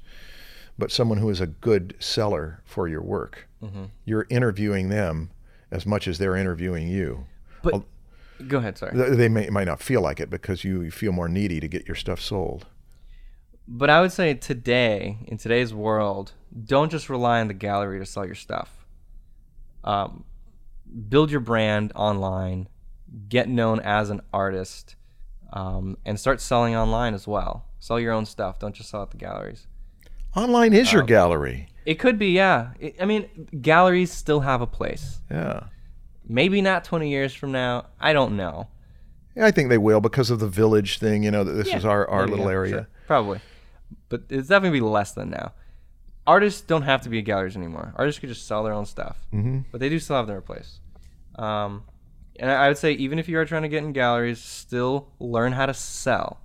but someone who is a good seller for your work. Mm-hmm. You're interviewing them as much as they're interviewing you. But go ahead. Sorry. Th- They may might not feel like it because you feel more needy to get your stuff sold. But I would say today, in today's world, don't just rely on the gallery to sell your stuff. Um, build your brand online, get known as an artist, um, and start selling online as well. Sell your own stuff. Don't just sell at the galleries. Online is Oh. your gallery. It could be, yeah. It, I mean, galleries still have a place. Yeah. Maybe not 20 years from now. I don't know. Yeah, I think they will because of the village thing. You know that this Yeah, is our, our maybe, little yeah, area. sure, probably, but it's definitely be less than now. Artists don't have to be galleries anymore. Artists could just sell their own stuff, mm-hmm. but they do still have their place. Um, and I would say even if you are trying to get in galleries, still learn how to sell.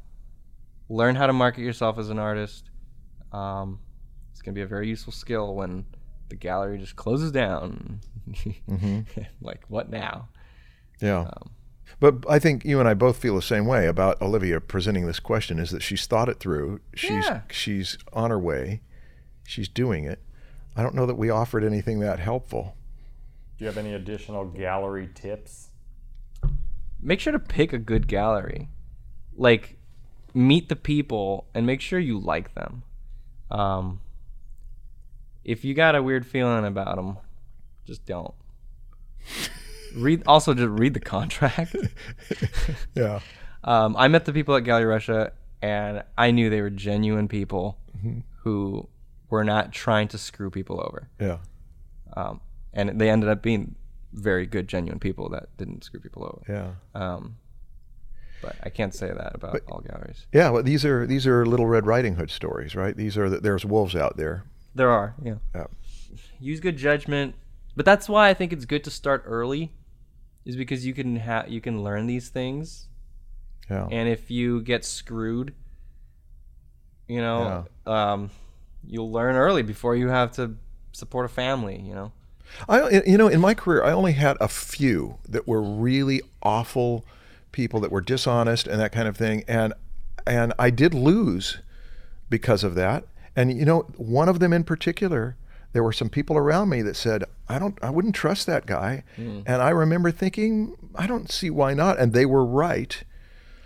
Learn how to market yourself as an artist. Um, it's gonna be a very useful skill when the gallery just closes down. like what now? Yeah. Um, but I think you and I both feel the same way about Olivia presenting this question is that she's thought it through. She's Yeah. she's on her way. She's doing it. I don't know that we offered anything that helpful. Do you have any additional gallery tips? make sure to pick a good gallery. Like, meet the people and make sure you like them. Um, if you got a weird feeling about them, just don't. read also just read the contract. Yeah. um, I met the people at Gallery Russia, and I knew they were genuine people who were not trying to screw people over. Yeah. Um, and they ended up being very good, genuine people that didn't screw people over. Yeah. Um, but I can't say that about all galleries. Yeah, well these are these are little Red Riding Hood stories, right? These are that there's wolves out there. There are, yeah. Yeah. Use good judgment, but that's why I think it's good to start early, is because you can ha- you can learn these things, Yeah. and if you get screwed, you know, um, you'll learn early before you have to support a family. You know. I, you know, in my career, I only had a few that were really awful people that were dishonest and that kind of thing, and and I did lose because of that. And you know, one of them in particular, there were some people around me that said, "I don't, I wouldn't trust that guy," mm. and I remember thinking, "I don't see why not," and they were right.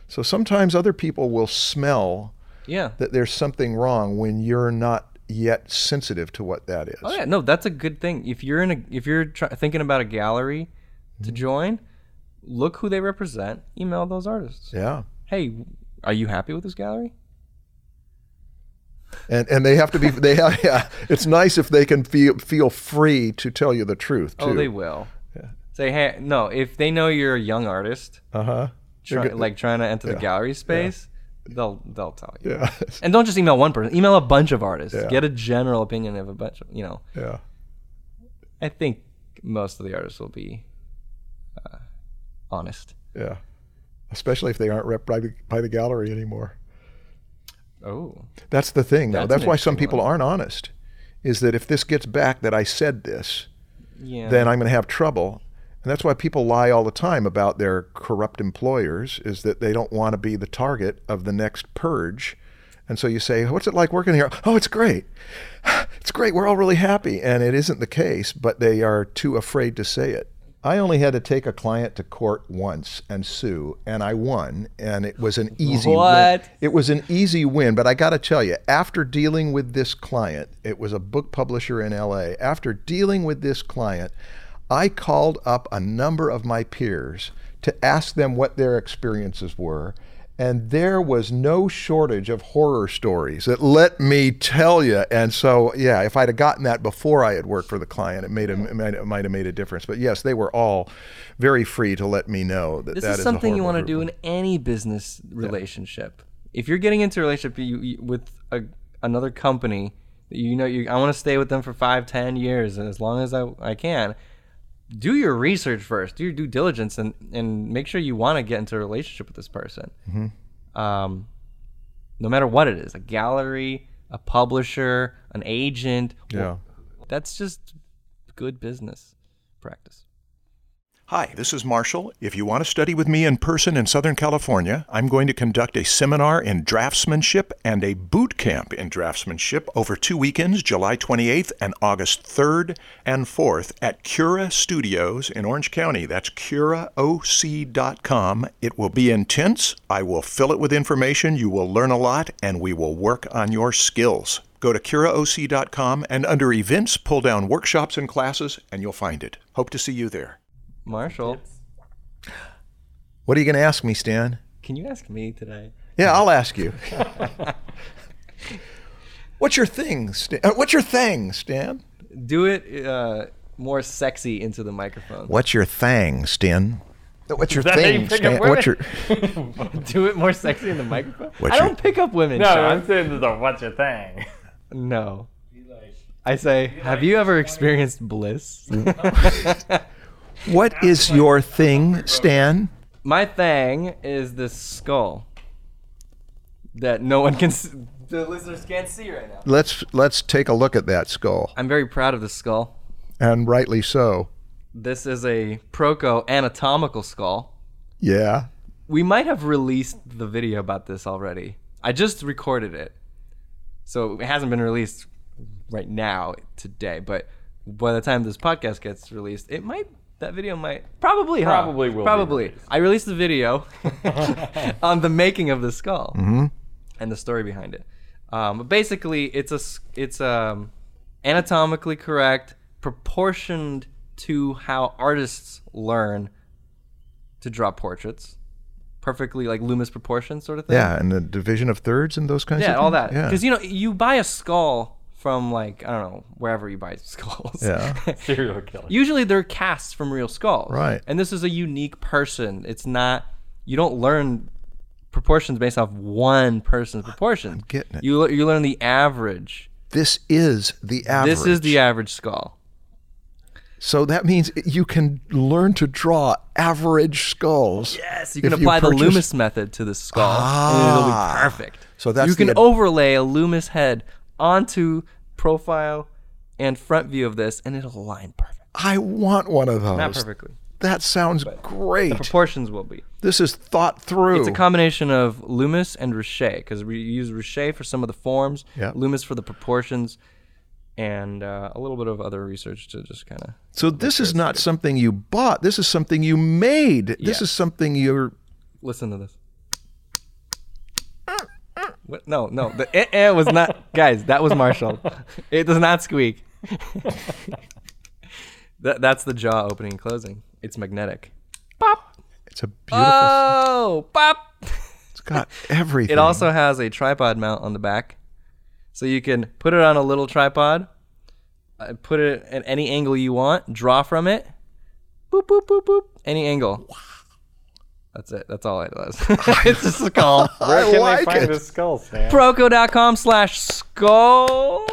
So sometimes other people will smell Yeah. that there's something wrong when you're not yet sensitive to what that is. Oh yeah, no, that's a good thing. If you're in a if you're try- thinking about a gallery to Mm-hmm. join, look who they represent. Email those artists. Yeah. Hey, are you happy with this gallery? and and they have to be they have, yeah it's nice if they can feel feel free to tell you the truth too Oh, they will. yeah. Say, hey, no. If they know you're a young artist, uh-huh try, like trying to enter the gallery space, they'll they'll tell you. yeah And don't just email one person. Email a bunch of artists. Yeah. Get a general opinion of a bunch. Of, you know, yeah I think most of the artists will be uh, honest. yeah especially if they aren't rep by the, by the gallery anymore Oh, that's the thing though That's that's, why some people aren't honest is that if this gets back that i said this yeah. then i'm going to have trouble and that's why people lie all the time about their corrupt employers is that they don't want to be the target of the next purge and so you say what's it like working here oh it's great it's great we're all really happy and it isn't the case but they are too afraid to say it I only had to take a client to court once and sue, and I won, and it was an easy win. What? It was an easy win, but I got to tell you, after dealing with this client, it was a book publisher in LA. After dealing with this client, I called up a number of my peers to ask them what their experiences were. And there was no shortage of horror stories that let me tell you. And so, yeah, if I'd have gotten that before I had worked for the client, it made a, it might, it might have made a difference. But yes, they were all very free to let me know that This that is a something you want to do in any business relationship. If you're getting into a relationship you, you, with a, another company, you know you I want to stay with them for five, ten years, and as long as I, I can, do your research first, do your due diligence, and and make sure you want to get into a relationship with this person. Mm-hmm. Um, no matter what it is, a gallery, a publisher, an agent, Yeah. that's just good business practice. Hi, this is Marshall. If you want to study with me in person in Southern California, I'm going to conduct a seminar in draftsmanship and a boot camp in draftsmanship over two weekends, July 28th and August 3rd and 4th at Cura Studios in Orange County. That's curaoc.com. It will be intense. I will fill it with information. You will learn a lot, and we will work on your skills. Go to curaoc.com and under events, pull down workshops and classes, and you'll find it. Hope to see you there. Marshall, What are you going to ask me, Stan? can you ask me today? Yeah, I'll ask you. what's your thing, Stan? uh, What's your thing, Stan? Do it uh, more sexy into the microphone. What's your thing, Stan? What's your that how you thing, pick up Stan? What's your? Do it more sexy in the microphone. What's I your- don't pick up women. No, Sean. I'm saying this is a what's your thing? no. I say, have you ever experienced bliss? What is your thing, Stan? My thing is this skull that no one can. s the listeners can't see right now. Let's let's take a look at that skull, I'm very proud of this skull. and rightly so. This is a Proko anatomical skull. Yeah. We might have released the video about this already. I just recorded it. So it hasn't been released right now today, but by the time this podcast gets released, it might that video might probably huh? Probably will be probably. released. I released the video on the making of the skull and the story behind it. Um, but basically, it's a s- it's um, anatomically correct, proportioned to how artists learn to draw portraits, perfectly like Loomis proportion sort of thing. Yeah, and the division of thirds and those kinds of Yeah, things. all that. Yeah. Because you know, you buy a skull from like I don't know wherever you buy skulls. Yeah. Serial killer. Usually they're casts from real skulls. Right. And this is a unique person. It's not. You don't learn proportions based off one person's proportions. I'm getting it. You you learn the average. This is the average. This is the average skull. So that means you can learn to draw average skulls. Yes, you can if apply the purchase- Loomis method to the skull, and it'll Ah. be perfect. So that's you can the ad- overlay a Loomis head onto profile and front view of this, and it'll align perfect. I want one of those. Not perfectly. That sounds great. The proportions will be. This is thought through. It's a combination of Loomis and Richer because we use Richer for some of the forms, Yeah. Loomis for the proportions, and uh, a little bit of other research to just kind of so this is not something you bought. This is something you made. This Yeah. is something you're. listen to this. What? No, no, the eh, eh was not, guys. That was Marshall. It does not squeak. that, that's the jaw opening and closing. It's magnetic. Pop. It's a beautiful. Oh, pop. it's got everything. It also has a tripod mount on the back, so you can put it on a little tripod, uh, put it at any angle you want, draw from it, boop boop boop boop, any angle. That's it. That's all it does. it's a skull. Where can like they find it. this skull, Stan? Proko.com slash skull.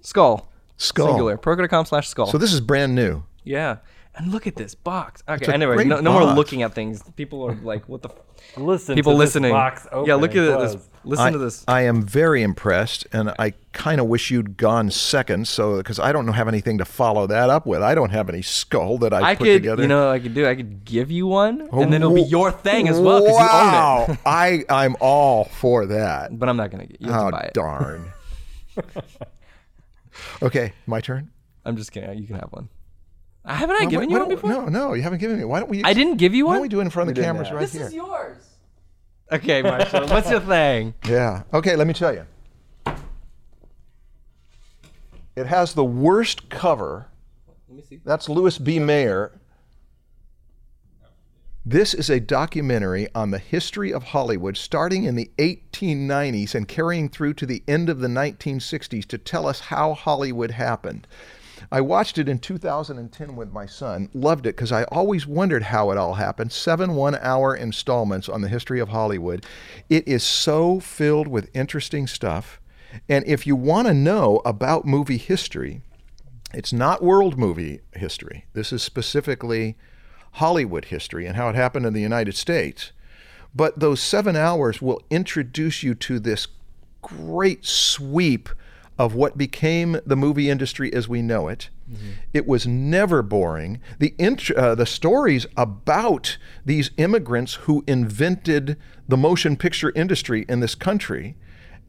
Skull. skull. Singular. Proko.com slash skull. So this is brand new. yeah. And look at this box. Okay. Anyway, great no, no more looking at things. People are like, what the. F-? Listen People to listening. This box open yeah. Look at this. Listen I, to this. I am very impressed, and I kind of wish you'd gone second, so because I don't have anything to follow that up with. I don't have any skull that I, I put could, together. you know, what I could do. I could give you one, and then it'll be your thing as well because wow. you own it. I I'm all for that. But I'm not gonna get. You have Oh to buy it. darn. okay, my turn. I'm just kidding. You can have one. Haven't I Why- given why you one don't- before? No, no, you haven't given me. Why don't we? I didn't give you one. Why one. don't we do it in front of the cameras have. right this is yours. Okay, Marshall. what's your thing? Yeah. Okay, let me tell you. It has the worst cover. Let me see. That's Louis B. Mayer. This is a documentary on the history of Hollywood starting in the 1890s and carrying through to the end of the 1960s to tell us how Hollywood happened. I watched it in 2010 with my son, loved it because I always wondered how it all happened. Seven one hour installments on the history of Hollywood. It is so filled with interesting stuff. And if you want to know about movie history, it's not world movie history. This is specifically Hollywood history and how it happened in the United States. But those seven hours will introduce you to this great sweep of what became the movie industry as we know it. It was never boring. The int- uh, the stories about these immigrants who invented the motion picture industry in this country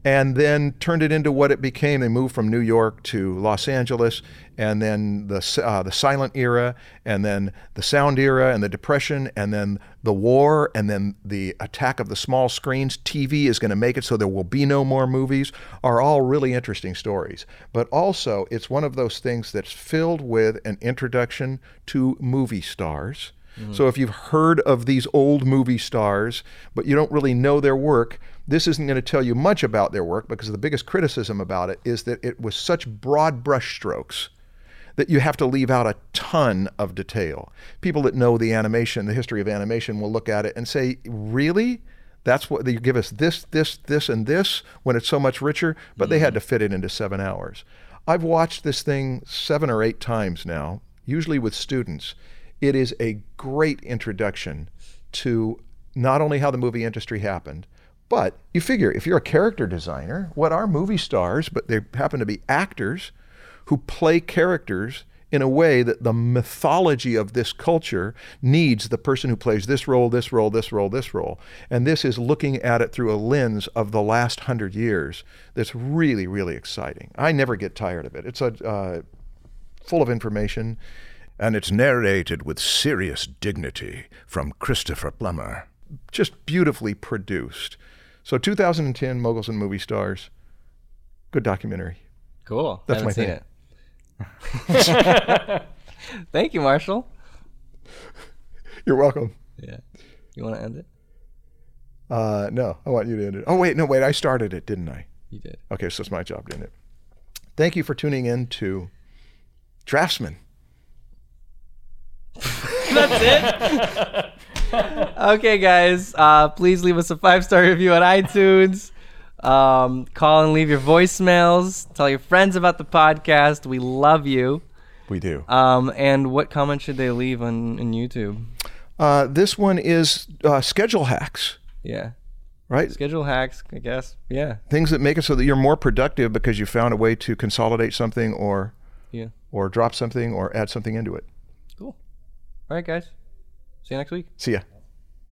and then turned it into what it became. They moved from New York to Los Angeles, and then the uh, the silent era, and then the sound era, and the depression, and then the war, and then the attack of the small screens. TV is going to make it so there will be no more movies. Are all really interesting stories, but also it's one of those things that's filled with an introduction to movie stars. So if you've heard of these old movie stars, but you don't really know their work, this isn't going to tell you much about their work because the biggest criticism about it is that it was such broad brushstrokes that you have to leave out a ton of detail. People that know the animation, the history of animation, will look at it and say, "Really? That's what you give us this, this, this, and this when it's so much richer?" But they had mm-hmm. to fit it into seven hours. I've watched this thing seven or eight times now, usually with students. It is a great introduction to not only how the movie industry happened, but you figure if you're a character designer, what are movie stars, but they happen to be actors who play characters in a way that the mythology of this culture needs the person who plays this role, this role, this role, this role. And this is looking at it through a lens of the last hundred years that's really, really exciting. I never get tired of it. It's a uh, full of information, and it's narrated with serious dignity from Christopher Plummer. Just beautifully produced. So 2010 Moguls and Movie Stars. Good documentary. Cool. That's Haven't my seen thing. it. Thank you, Marshall. You're welcome. Yeah. You want to end it? Uh, no, I want you to end it. Oh, wait, no, wait. I started it, didn't I? You did. Okay, so it's my job to end it. Thank you for tuning in to Draftsman. Okay, guys. Uh, please leave us a five star review on iTunes. Um, call and leave your voicemails. Tell your friends about the podcast. We love you. We do. Um, and what comment should they leave on, on YouTube? Uh, this one is uh, schedule hacks, Yeah. right? Schedule hacks, I guess. Yeah. Things that make it so that you're more productive because you found a way to consolidate something or Yeah. or drop something or add something into it. Cool. All right, guys. See you next week. See ya.